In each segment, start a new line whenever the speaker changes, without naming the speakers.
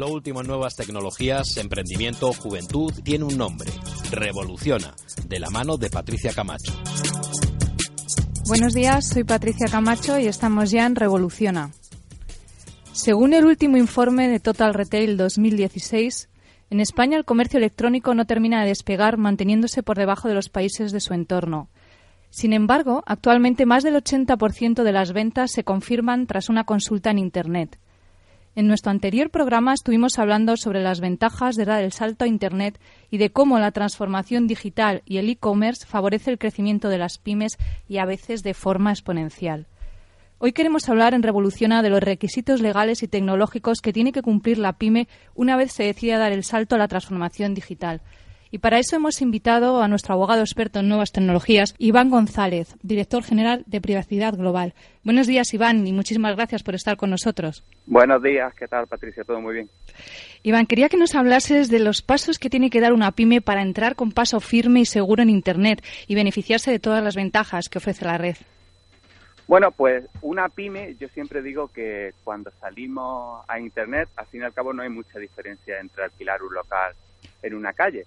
Lo último en nuevas tecnologías, emprendimiento, juventud, tiene un nombre. Revoluciona, de la mano de Patricia Camacho.
Buenos días, soy Patricia Camacho y estamos ya en Revoluciona. Según el último informe de Total Retail 2016, en España el comercio electrónico no termina de despegar manteniéndose por debajo de los países de su entorno. Sin embargo, actualmente más del 80% de las ventas se confirman tras una consulta en Internet. En nuestro anterior programa estuvimos hablando sobre las ventajas de dar el salto a Internet y de cómo la transformación digital y el e-commerce favorece el crecimiento de las pymes y a veces de forma exponencial. Hoy queremos hablar en Revoluciona de los requisitos legales y tecnológicos que tiene que cumplir la pyme una vez se decida dar el salto a la transformación digital. Y para eso hemos invitado a nuestro abogado experto en nuevas tecnologías, Iván González, director general de Privacidad Global. Buenos días, Iván, y muchísimas gracias por estar con nosotros.
Buenos días, ¿qué tal, Patricia? Todo muy bien.
Iván, quería que nos hablases de los pasos que tiene que dar una pyme para entrar con paso firme y seguro en Internet y beneficiarse de todas las ventajas que ofrece la red.
Bueno, pues una pyme, yo siempre digo que cuando salimos a Internet, al fin y al cabo no hay mucha diferencia entre alquilar un local en una calle.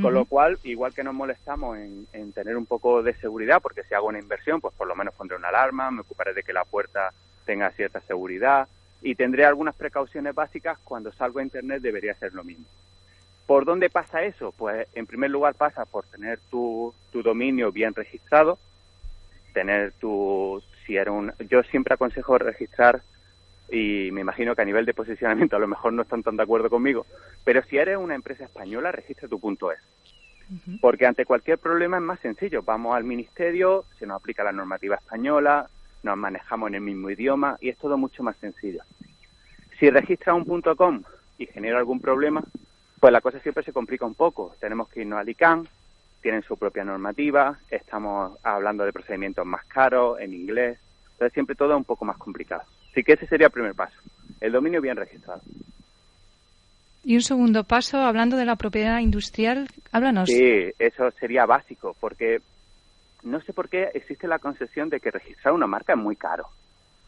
Con lo cual, igual que nos molestamos en, tener un poco de seguridad, porque si hago una inversión, pues por lo menos pondré una alarma, me ocuparé de que la puerta tenga cierta seguridad y tendré algunas precauciones básicas, cuando salgo a Internet debería ser lo mismo. ¿Por dónde pasa eso? Pues en primer lugar pasa por tener tu, tu dominio bien registrado, tener tu... Si era un, yo siempre aconsejo registrar y me imagino que a nivel de posicionamiento a lo mejor no están tan de acuerdo conmigo, pero si eres una empresa española, registra tu punto es. Porque ante cualquier problema es más sencillo. Vamos al ministerio, se nos aplica la normativa española, nos manejamos en el mismo idioma y es todo mucho más sencillo. Si registra un punto .com y genera algún problema, pues la cosa siempre se complica un poco. Tenemos que irnos al ICANN, tienen su propia normativa, estamos hablando de procedimientos más caros, en inglés, entonces siempre todo es un poco más complicado. Así que ese sería el primer paso, el dominio bien registrado.
Y un segundo paso, hablando de la propiedad industrial, háblanos.
Sí, eso sería básico, porque no sé por qué existe la concepción de que registrar una marca es muy caro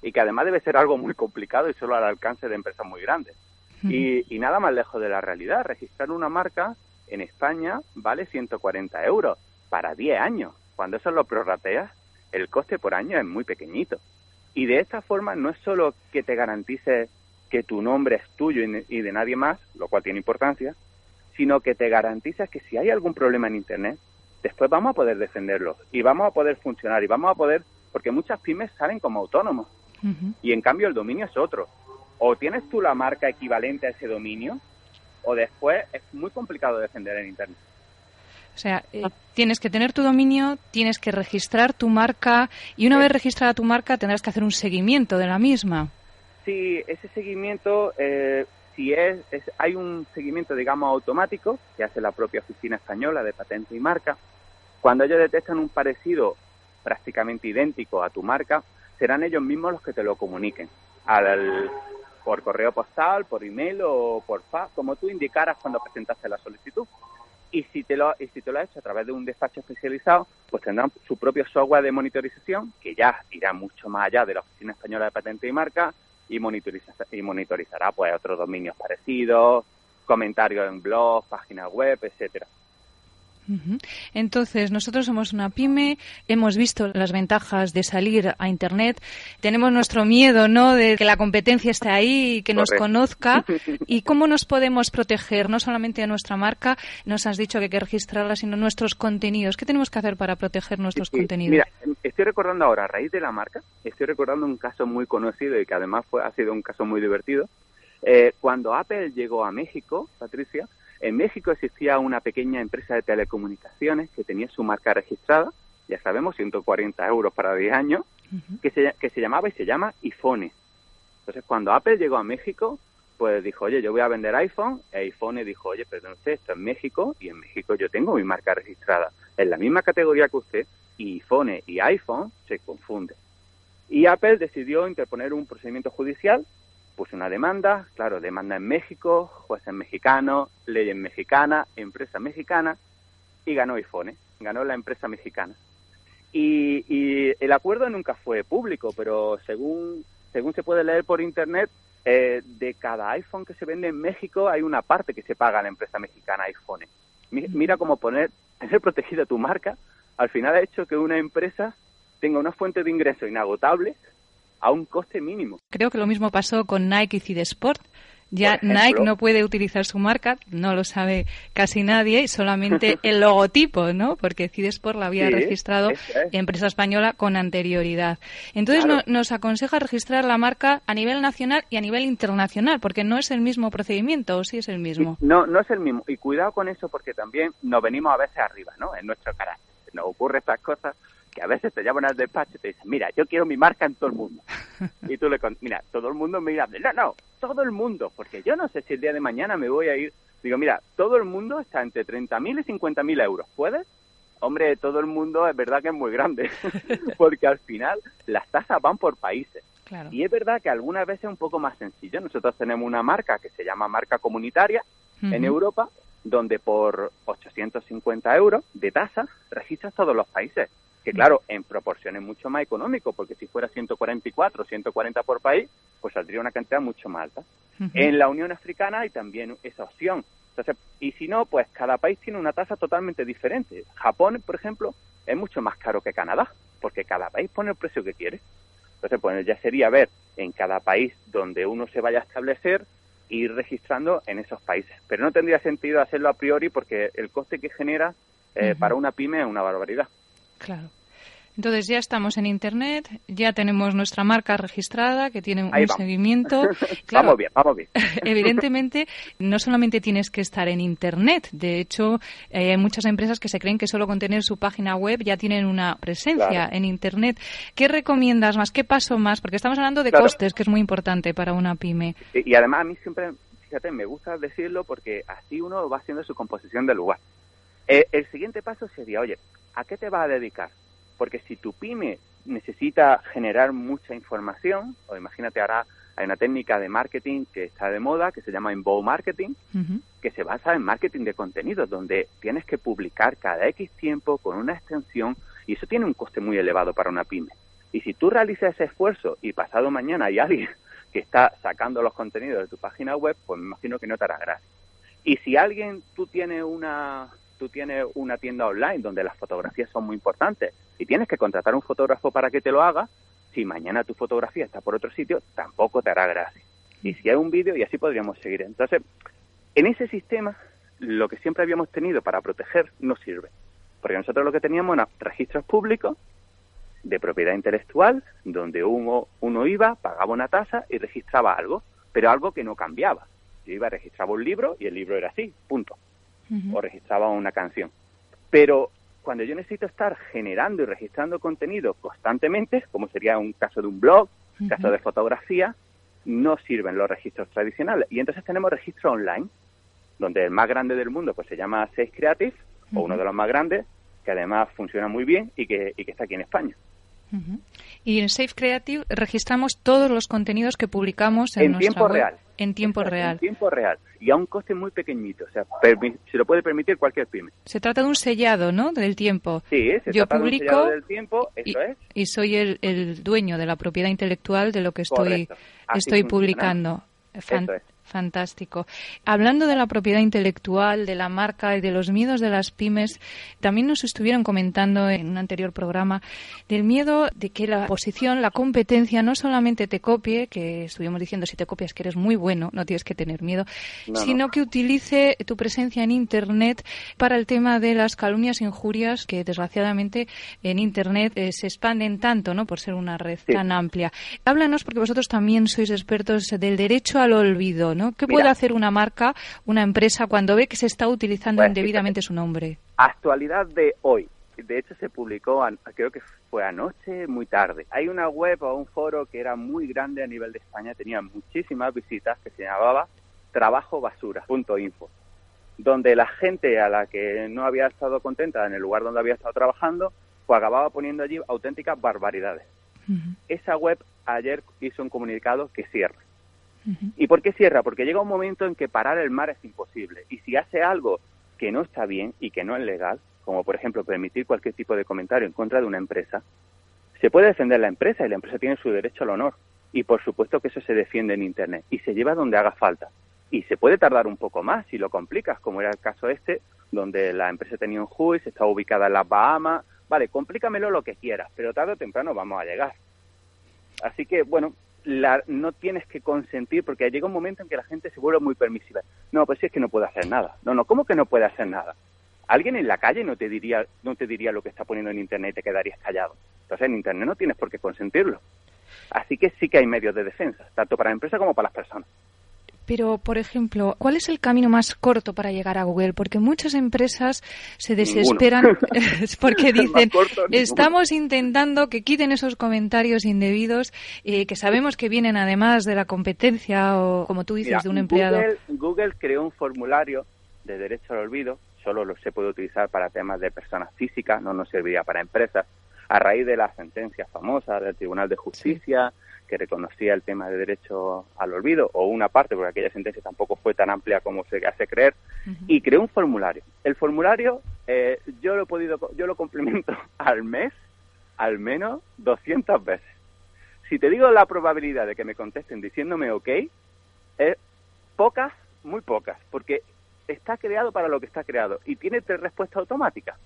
y que además debe ser algo muy complicado y solo al alcance de empresas muy grandes. y, y, nada más lejos de la realidad, registrar una marca en España vale 140 euros para 10 años. Cuando eso lo prorrateas, el coste por año es muy pequeñito. Y de esta forma no es solo que te garantice que tu nombre es tuyo y de nadie más, lo cual tiene importancia, sino que te garantiza que si hay algún problema en Internet, después vamos a poder defenderlo y vamos a poder funcionar y vamos a poder, porque muchas pymes salen como autónomos y en cambio el dominio es otro. O tienes tú la marca equivalente a ese dominio o después es muy complicado defender en Internet.
O sea, eh, tienes que tener tu dominio, tienes que registrar tu marca y una vez registrada tu marca tendrás que hacer un seguimiento de la misma.
Sí, ese seguimiento, eh, si es, hay un seguimiento, digamos, automático que hace la propia Oficina Española de Patente y Marca. Cuando ellos detectan un parecido prácticamente idéntico a tu marca, serán ellos mismos los que te lo comuniquen al, por correo postal, por email o por fax, como tú indicaras cuando presentaste la solicitud y si te lo y si te lo ha hecho a través de un despacho especializado, pues tendrán su propio software de monitorización que ya irá mucho más allá de la Oficina Española de Patente y Marca y monitorizará, y monitorizará pues otros dominios parecidos, comentarios en blogs, páginas web, etcétera.
Entonces, nosotros somos una pyme, hemos visto las ventajas de salir a Internet, tenemos nuestro miedo, ¿no?, de que la competencia esté ahí y que nos conozca. ¿Y cómo nos podemos proteger, no solamente de nuestra marca, nos has dicho que hay que registrarla, sino nuestros contenidos? ¿Qué tenemos que hacer para proteger nuestros contenidos?
Mira, estoy recordando ahora, a raíz de la marca, estoy recordando un caso muy conocido y que además fue, ha sido un caso muy divertido. Eh, cuando Apple llegó a México, Patricia, en México existía una pequeña empresa de telecomunicaciones que tenía su marca registrada, ya sabemos, 140 euros para 10 años, que, se, que se llamaba y se llama iPhone. Entonces, cuando Apple llegó a México, pues dijo, oye, yo voy a vender iPhone. E iPhone dijo, oye, no sé, esto es México y en México yo tengo mi marca registrada. En la misma categoría que usted, y iPhone y iPhone se confunden. Y Apple decidió interponer un procedimiento judicial, puso una demanda, claro, demanda en México, jueces mexicanos, leyes mexicana, empresa mexicana, y ganó iPhone, ganó la empresa mexicana. Y, y, el acuerdo nunca fue público, pero según, según se puede leer por Internet, eh, de cada iPhone que se vende en México hay una parte que se paga a la empresa mexicana iPhone. Mira cómo poner, tener protegida tu marca, al final ha hecho que una empresa tenga una fuente de ingreso inagotable a un coste mínimo.
Creo que lo mismo pasó con Nike y Cidesport. Ya Nike no puede utilizar su marca, no lo sabe casi nadie, y solamente el logotipo, ¿no? Porque Cidesport la había registrado empresa española con anterioridad. Entonces nos aconseja registrar la marca a nivel nacional y a nivel internacional, porque no es el mismo procedimiento, o sí es el mismo.
No, no es el mismo. Y cuidado con eso, porque también nos venimos a veces arriba, ¿no? En nuestro carácter. Nos ocurre estas cosas que a veces te llaman al despacho y te dicen, mira, yo quiero mi marca en todo el mundo. Y tú le contas, mira, todo el mundo me dirá, no, no, todo el mundo, porque yo no sé si el día de mañana me voy a ir. Digo, mira, todo el mundo está entre 30.000 y 50.000 euros, ¿puedes? Hombre, todo el mundo es verdad que es muy grande, porque al final las tasas van por países. Y es verdad que algunas veces es un poco más sencillo. Nosotros tenemos una marca que se llama marca comunitaria en Europa, donde por 850 euros de tasa registras todos los países que claro, en proporciones mucho más económico, porque si fuera 144 o 140 por país, pues saldría una cantidad mucho más alta. En la Unión Africana hay también esa opción. Entonces, y si no, pues cada país tiene una tasa totalmente diferente. Japón, por ejemplo, es mucho más caro que Canadá, porque cada país pone el precio que quiere. Entonces, pues ya sería ver en cada país donde uno se vaya a establecer, ir registrando en esos países. Pero no tendría sentido hacerlo a priori porque el coste que genera eh, para una pyme es una barbaridad.
Claro. Entonces ya estamos en Internet, ya tenemos nuestra marca registrada que tiene un seguimiento.
vamos bien, vamos bien.
evidentemente, no solamente tienes que estar en Internet. De hecho, eh, hay muchas empresas que se creen que solo con tener su página web ya tienen una presencia en Internet. ¿Qué recomiendas más? ¿Qué paso más? Porque estamos hablando de costes, que es muy importante para una pyme.
Y, además a mí siempre, fíjate, me gusta decirlo porque así uno va haciendo su composición del lugar. Eh, el siguiente paso sería, oye, ¿a qué te vas a dedicar? Porque si tu pyme necesita generar mucha información, o imagínate ahora hay una técnica de marketing que está de moda, que se llama inbound marketing, que se basa en marketing de contenidos, donde tienes que publicar cada X tiempo con una extensión y eso tiene un coste muy elevado para una pyme. Y si tú realizas ese esfuerzo y pasado mañana hay alguien que está sacando los contenidos de tu página web, pues me imagino que no te hará gracia. Y si alguien, tú tienes una, tú tienes una tienda online donde las fotografías son muy importantes y tienes que contratar un fotógrafo para que te lo haga, si mañana tu fotografía está por otro sitio, tampoco te hará gracia. Y si hay un vídeo, y así podríamos seguir. Entonces, en ese sistema, lo que siempre habíamos tenido para proteger no sirve. Porque nosotros lo que teníamos eran registros públicos de propiedad intelectual, donde uno, iba, pagaba una tasa y registraba algo, pero algo que no cambiaba. Yo iba, registraba un libro y el libro era así, punto o registraba una canción. Pero cuando yo necesito estar generando y registrando contenido constantemente, como sería un caso de un blog, un caso de fotografía, no sirven los registros tradicionales. Y entonces tenemos registro online, donde el más grande del mundo pues se llama Sales Creative, o uno de los más grandes, que además funciona muy bien y que, y que está aquí en España.
Y en Safe Creative registramos todos los contenidos que publicamos en,
en tiempo real.
En tiempo real.
En tiempo real. Y a un coste muy pequeñito. O sea, se lo puede permitir cualquier pyme.
Se trata de un sellado, ¿no? Del tiempo.
Sí, se
Yo
trata
publico
de un sellado del tiempo, eso
y,
es.
Y soy el, el, dueño de la propiedad intelectual de lo que estoy, estoy publicando.
Fan, es.
Fantástico. Hablando de la propiedad intelectual, de la marca y de los miedos de las pymes, también nos estuvieron comentando en un anterior programa del miedo de que la posición, la competencia no solamente te copie, que estuvimos diciendo si te copias que eres muy bueno, no tienes que tener miedo,
No,
sino
no.
que utilice tu presencia en Internet para el tema de las calumnias e injurias que desgraciadamente en Internet eh, se expanden tanto, ¿no? Por ser una red
Sí.
tan amplia. Háblanos porque vosotros también sois expertos del derecho al olvido, ¿no? ¿Qué
Mira.
puede hacer una marca, una empresa cuando ve que se está utilizando
Pues,
indebidamente su nombre?
Actualidad de hoy. de hecho se publicó, creo que fue anoche, muy tarde. Hay una web o un foro que era muy grande a nivel de España, tenía muchísimas visitas, que se llamaba trabajobasura.info, donde la gente a la que no había estado contenta en el lugar donde había estado trabajando, pues acababa poniendo allí auténticas barbaridades. Esa web ayer hizo un comunicado que cierra. ¿Y por qué cierra? Porque llega un momento en que parar el mar es imposible. Y si hace algo que no está bien y que no es legal, como por ejemplo permitir cualquier tipo de comentario en contra de una empresa, se puede defender la empresa y la empresa tiene su derecho al honor. Y por supuesto que eso se defiende en Internet y se lleva donde haga falta. Y se puede tardar un poco más si lo complicas, como era el caso este, donde la empresa tenía un juicio, estaba ubicada en las Bahamas. Vale, complícamelo lo que quieras, pero tarde o temprano vamos a llegar. Así que, bueno, no tienes que consentir porque llega un momento en que la gente se vuelve muy permisiva. No, pues es que no puede hacer nada. No, no, ¿cómo que no puede hacer nada? Alguien en la calle no te diría, no te diría lo que está poniendo en internet y te quedarías callado. Entonces en internet no tienes por qué consentirlo. Así que sí que hay medios de defensa, tanto para la empresa como para las personas.
Pero, por ejemplo, ¿cuál es el camino más corto para llegar a Google? Porque muchas empresas se desesperan porque dicen, estamos intentando que quiten esos comentarios indebidos eh, que sabemos que vienen además de la competencia o, como tú dices, de un empleado.
Google, Google creó un formulario de derecho al olvido, solo lo se puede utilizar para temas de personas físicas, no nos serviría para empresas, a raíz de la sentencia famosa del Tribunal de Justicia que reconocía el tema de derecho al olvido, o una parte, porque aquella sentencia tampoco fue tan amplia como se hace creer, y creó un formulario. El formulario eh, yo lo he podido, yo lo complemento al mes al menos 200 veces. Si te digo la probabilidad de que me contesten diciéndome ok, es pocas, muy pocas, porque está creado para lo que está creado y tiene tres respuestas automáticas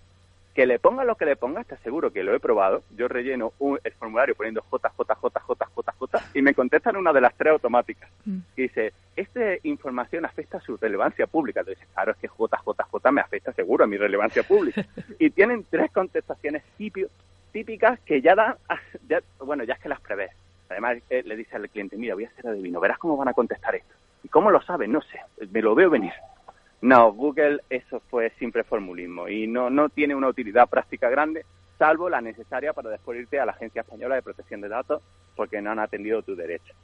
que le ponga lo que le ponga, está seguro que lo he probado. Yo relleno un, el formulario poniendo JJJJJJ y me contestan una de las tres automáticas. Mm. Y dice, ¿esta información afecta a su relevancia pública? Entonces, claro, es que JJJ me afecta seguro a mi relevancia pública. y tienen tres contestaciones típicas que ya dan, bueno, ya es que las prevés. Además, eh, le dice al cliente, mira, voy a hacer adivino, verás cómo van a contestar esto. ¿Y cómo lo saben? No sé, me lo veo venir. No, Google eso fue siempre formulismo y no, no tiene una utilidad práctica grande, salvo la necesaria para después irte a la Agencia Española de Protección de Datos porque no han atendido tu derecho.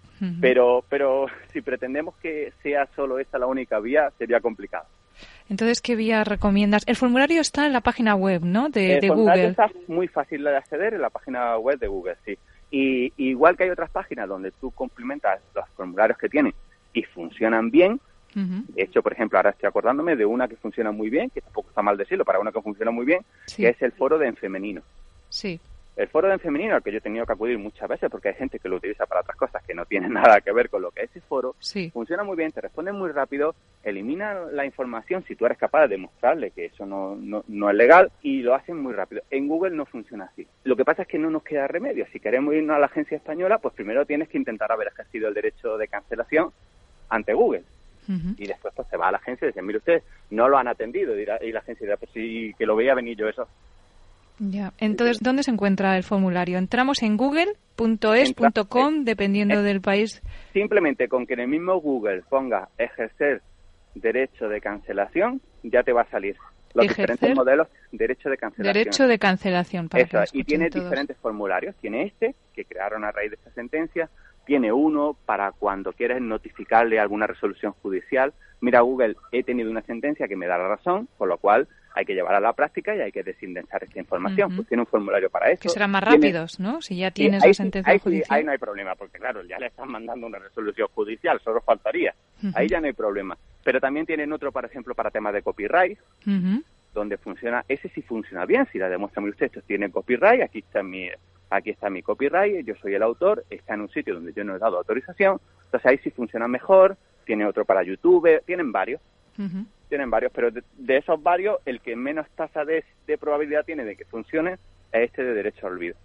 Pero, pero si pretendemos que sea solo esta la única vía, sería complicado.
Entonces, ¿qué vía recomiendas? El formulario está en la página web, ¿no? De,
el
formulario
está muy fácil de acceder en la página web de Google, sí. Y igual que hay otras páginas donde tú complementas los formularios que tienen y funcionan bien, de hecho, por ejemplo, ahora estoy acordándome de una que funciona muy bien, que tampoco está mal decirlo, para una que funciona muy bien, que es el foro de en femenino.
Sí.
El foro de en femenino, al que yo he tenido que acudir muchas veces, porque hay gente que lo utiliza para otras cosas que no tienen nada que ver con lo que es ese foro, funciona muy bien, te responde muy rápido, elimina la información si tú eres capaz de demostrarle que eso no, no, no es legal y lo hacen muy rápido. En Google no funciona así. Lo que pasa es que no nos queda remedio. Si queremos irnos a la agencia española, pues primero tienes que intentar haber ejercido el derecho de cancelación ante Google y después pues se va a la agencia y dice, mire usted, no lo han atendido. Y la, agencia dirá, pues sí, que lo veía venir yo eso.
Ya, entonces, ¿dónde se encuentra el formulario? Entramos en google.es.com, dependiendo del país.
Simplemente con que en el mismo Google ponga ejercer derecho de cancelación, ya te va a salir los diferentes modelos derecho de cancelación.
Derecho de cancelación, para Eso,
y tiene diferentes formularios. Tiene este, que crearon a raíz de esta sentencia, tiene uno para cuando quieres notificarle alguna resolución judicial. Mira, Google, he tenido una sentencia que me da la razón, con lo cual hay que llevar a la práctica y hay que desindexar esta información. Pues tiene un formulario para eso.
Que serán más rápidos, ¿no? Si ya tienes la sentencia judicial.
ahí no hay problema, porque claro, ya le están mandando una resolución judicial, solo faltaría. Ahí ya no hay problema. Pero también tienen otro, por ejemplo, para temas de copyright, donde funciona, ese sí funciona bien, si la demuestra muy usted, esto tiene copyright, aquí está mi aquí está mi copyright, yo soy el autor, está en un sitio donde yo no he dado autorización, entonces ahí sí funciona mejor, tiene otro para YouTube, tienen varios, tienen varios, pero de, esos varios, el que menos tasa de, probabilidad tiene de que funcione es este de derecho al olvido.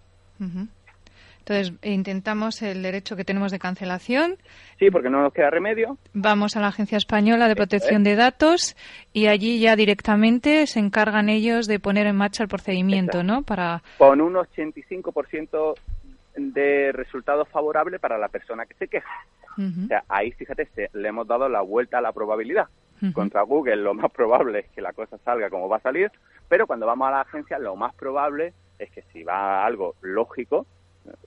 Entonces, intentamos el derecho que tenemos de cancelación.
Sí, porque no nos queda remedio.
Vamos a la Agencia Española de Protección de Datos y allí ya directamente se encargan ellos de poner en marcha el procedimiento, ¿no? Para...
Con un 85% de resultado favorable para la persona que se queja. O sea, ahí, fíjate, le hemos dado la vuelta a la probabilidad. Contra Google lo más probable es que la cosa salga como va a salir, pero cuando vamos a la agencia lo más probable es que si va algo lógico,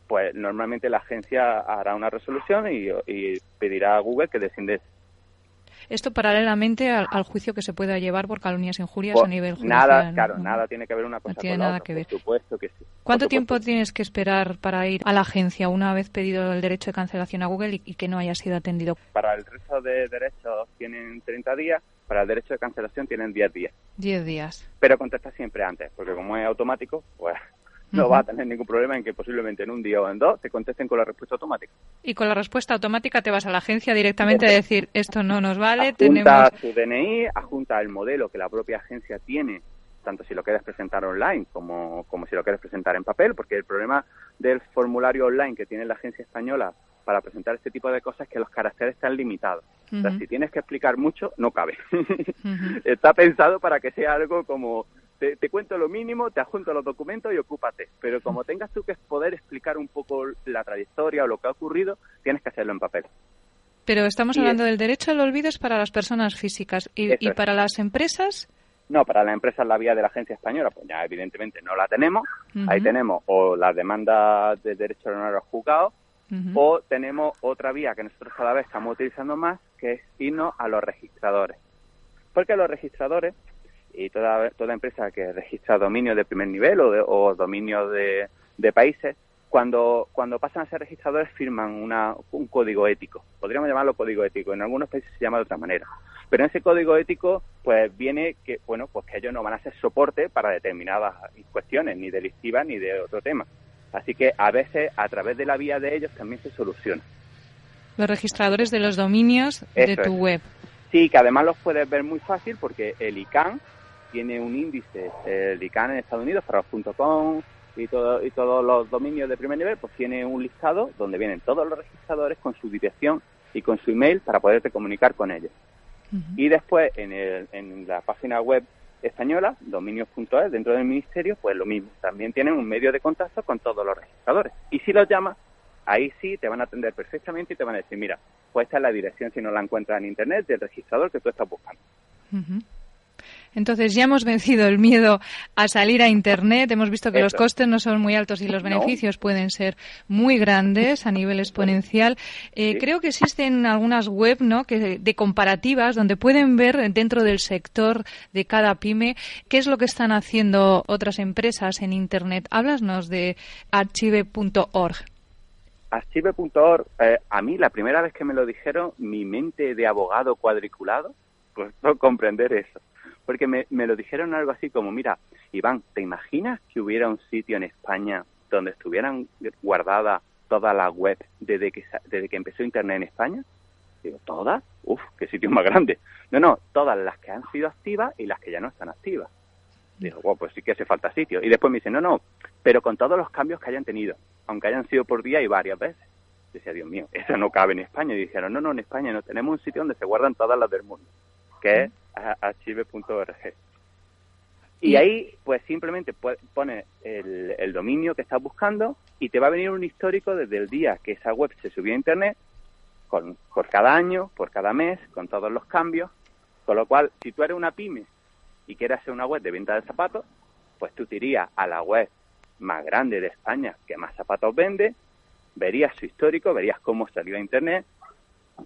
pues normalmente la agencia hará una resolución y, pedirá a Google que desciende
esto paralelamente al, juicio que se pueda llevar por calumnias e injurias a nivel judicial.
Nada, claro, nada tiene que ver una cosa
tiene
con
nada que ver.
Por supuesto que sí.
¿Cuánto tiempo tienes que esperar para ir a la agencia una vez pedido el derecho de cancelación a Google y, que no haya sido atendido?
Para el resto de derechos tienen 30 días, para el derecho de cancelación tienen 10 días.
10 días.
Pero contesta siempre antes, porque como es automático, pues no va a tener ningún problema en que posiblemente en un día o en dos te contesten con la respuesta automática.
Y con la respuesta automática te vas a la agencia directamente a decir esto no nos vale,
tenemos... su DNI, adjunta el modelo que la propia agencia tiene, tanto si lo quieres presentar online como, como si lo quieres presentar en papel, porque el problema del formulario online que tiene la agencia española para presentar este tipo de cosas es que los caracteres están limitados. O sea, si tienes que explicar mucho, no cabe. Está pensado para que sea algo como te, cuento lo mínimo, te adjunto los documentos y ocúpate. Pero como tengas tú que poder explicar un poco la trayectoria o lo que ha ocurrido, tienes que hacerlo en papel.
Pero estamos hablando del derecho al olvido es para las personas físicas y, para las empresas.
No, para las empresas la vía de la agencia española, pues ya evidentemente no la tenemos. Ahí tenemos o la demanda de derecho al honor juzgado o tenemos otra vía que nosotros cada vez estamos utilizando más, que es irnos a los registradores. Porque los registradores y toda, toda empresa que registra dominios de primer nivel o, de, o dominios de, de países, cuando, cuando pasan a ser registradores firman una, un código ético. Podríamos llamarlo código ético. En algunos países se llama de otra manera. Pero en ese código ético, pues viene que, bueno, pues que ellos no van a ser soporte para determinadas cuestiones, ni delictivas ni de otro tema. Así que a veces, a través de la vía de ellos, también se soluciona.
Los registradores de los dominios de tu web.
Sí, que además los puedes ver muy fácil porque el ICANN, tiene un índice, el ICANN en Estados Unidos, para .com y, todo, y todos los dominios de primer nivel, pues tiene un listado donde vienen todos los registradores con su dirección y con su email para poderte comunicar con ellos. Y después en, el, en la página web española, dominios.es, dentro del ministerio, pues lo mismo. También tienen un medio de contacto con todos los registradores. Y si los llamas, ahí sí te van a atender perfectamente y te van a decir, mira, pues esta es la dirección si no la encuentras en Internet del registrador que tú estás buscando.
Entonces ya hemos vencido el miedo a salir a Internet. Hemos visto que los costes no son muy altos y los beneficios pueden ser muy grandes a nivel exponencial. Eh, creo que existen algunas web ¿no? que, de comparativas donde pueden ver dentro del sector de cada pyme qué es lo que están haciendo otras empresas en Internet. Háblanos de archive.org.
Archive.org, eh, a mí la primera vez que me lo dijeron, mi mente de abogado cuadriculado, pues no comprender eso porque me, lo dijeron algo así como, mira, Iván, ¿te imaginas que hubiera un sitio en España donde estuvieran guardadas todas las webs desde que, desde que empezó Internet en España? Digo, ¿todas? Uf, qué sitio más grande. No, no, todas las que han sido activas y las que ya no están activas. Digo, wow, pues sí que hace falta sitio. Y después me dicen, no, no, pero con todos los cambios que hayan tenido, aunque hayan sido por día y varias veces. Decía, Dios mío, eso no cabe en España. Y dijeron, no, no, en España no tenemos un sitio donde se guardan todas las del mundo, que es archive.org. Y ahí, pues simplemente pones el, el, dominio que estás buscando y te va a venir un histórico desde el día que esa web se subió a internet, con, por cada año, por cada mes, con todos los cambios. Con lo cual, si tú eres una pyme y quieres hacer una web de venta de zapatos, pues tú te irías a la web más grande de España que más zapatos vende, verías su histórico, verías cómo salió a internet,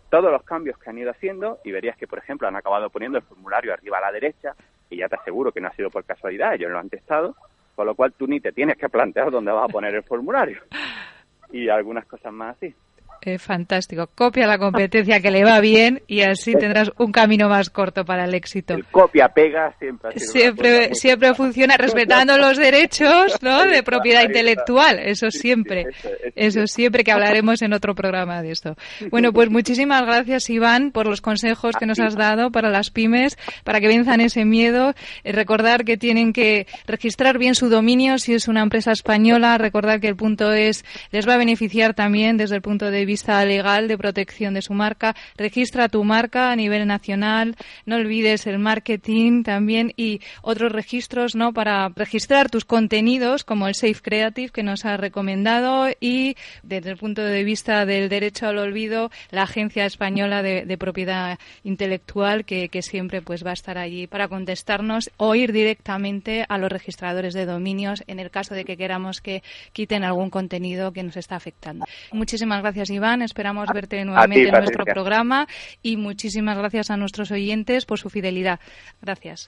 todos los cambios que han ido haciendo y verías que, por ejemplo, han acabado poniendo el formulario arriba a la derecha y ya te aseguro que no ha sido por casualidad, ellos lo han testado, con lo cual tú ni te tienes que plantear dónde vas a poner el formulario y algunas cosas más así.
Eh, fantástico. Copia la competencia que le va bien y así tendrás un camino más corto para el éxito.
El copia-pega siempre
siempre, siempre funciona respetando los derechos ¿no? de propiedad intelectual. Eso siempre. Eso siempre que hablaremos en otro programa de esto. Bueno, pues muchísimas gracias, Iván, por los consejos que nos has dado para las pymes, para que venzan ese miedo. Eh, recordar que tienen que registrar bien su dominio si es una empresa española. Recordar que el punto es les va a beneficiar también desde el punto de vista legal de protección de su marca. Registra tu marca a nivel nacional. No olvides el marketing también y otros registros, ¿no? Para registrar tus contenidos como el Safe Creative que nos ha recomendado y desde el punto de vista del derecho al olvido, la Agencia Española de, Propiedad Intelectual que, siempre pues va a estar allí para contestarnos o ir directamente a los registradores de dominios en el caso de que queramos que quiten algún contenido que nos está afectando. Muchísimas gracias, Iván. Esperamos verte nuevamente en nuestro programa y muchísimas gracias a nuestros oyentes por su fidelidad. Gracias.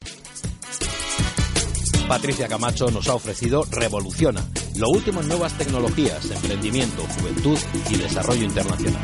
Patricia Camacho nos ha ofrecido Revoluciona, lo último en nuevas tecnologías, emprendimiento, juventud y desarrollo internacional.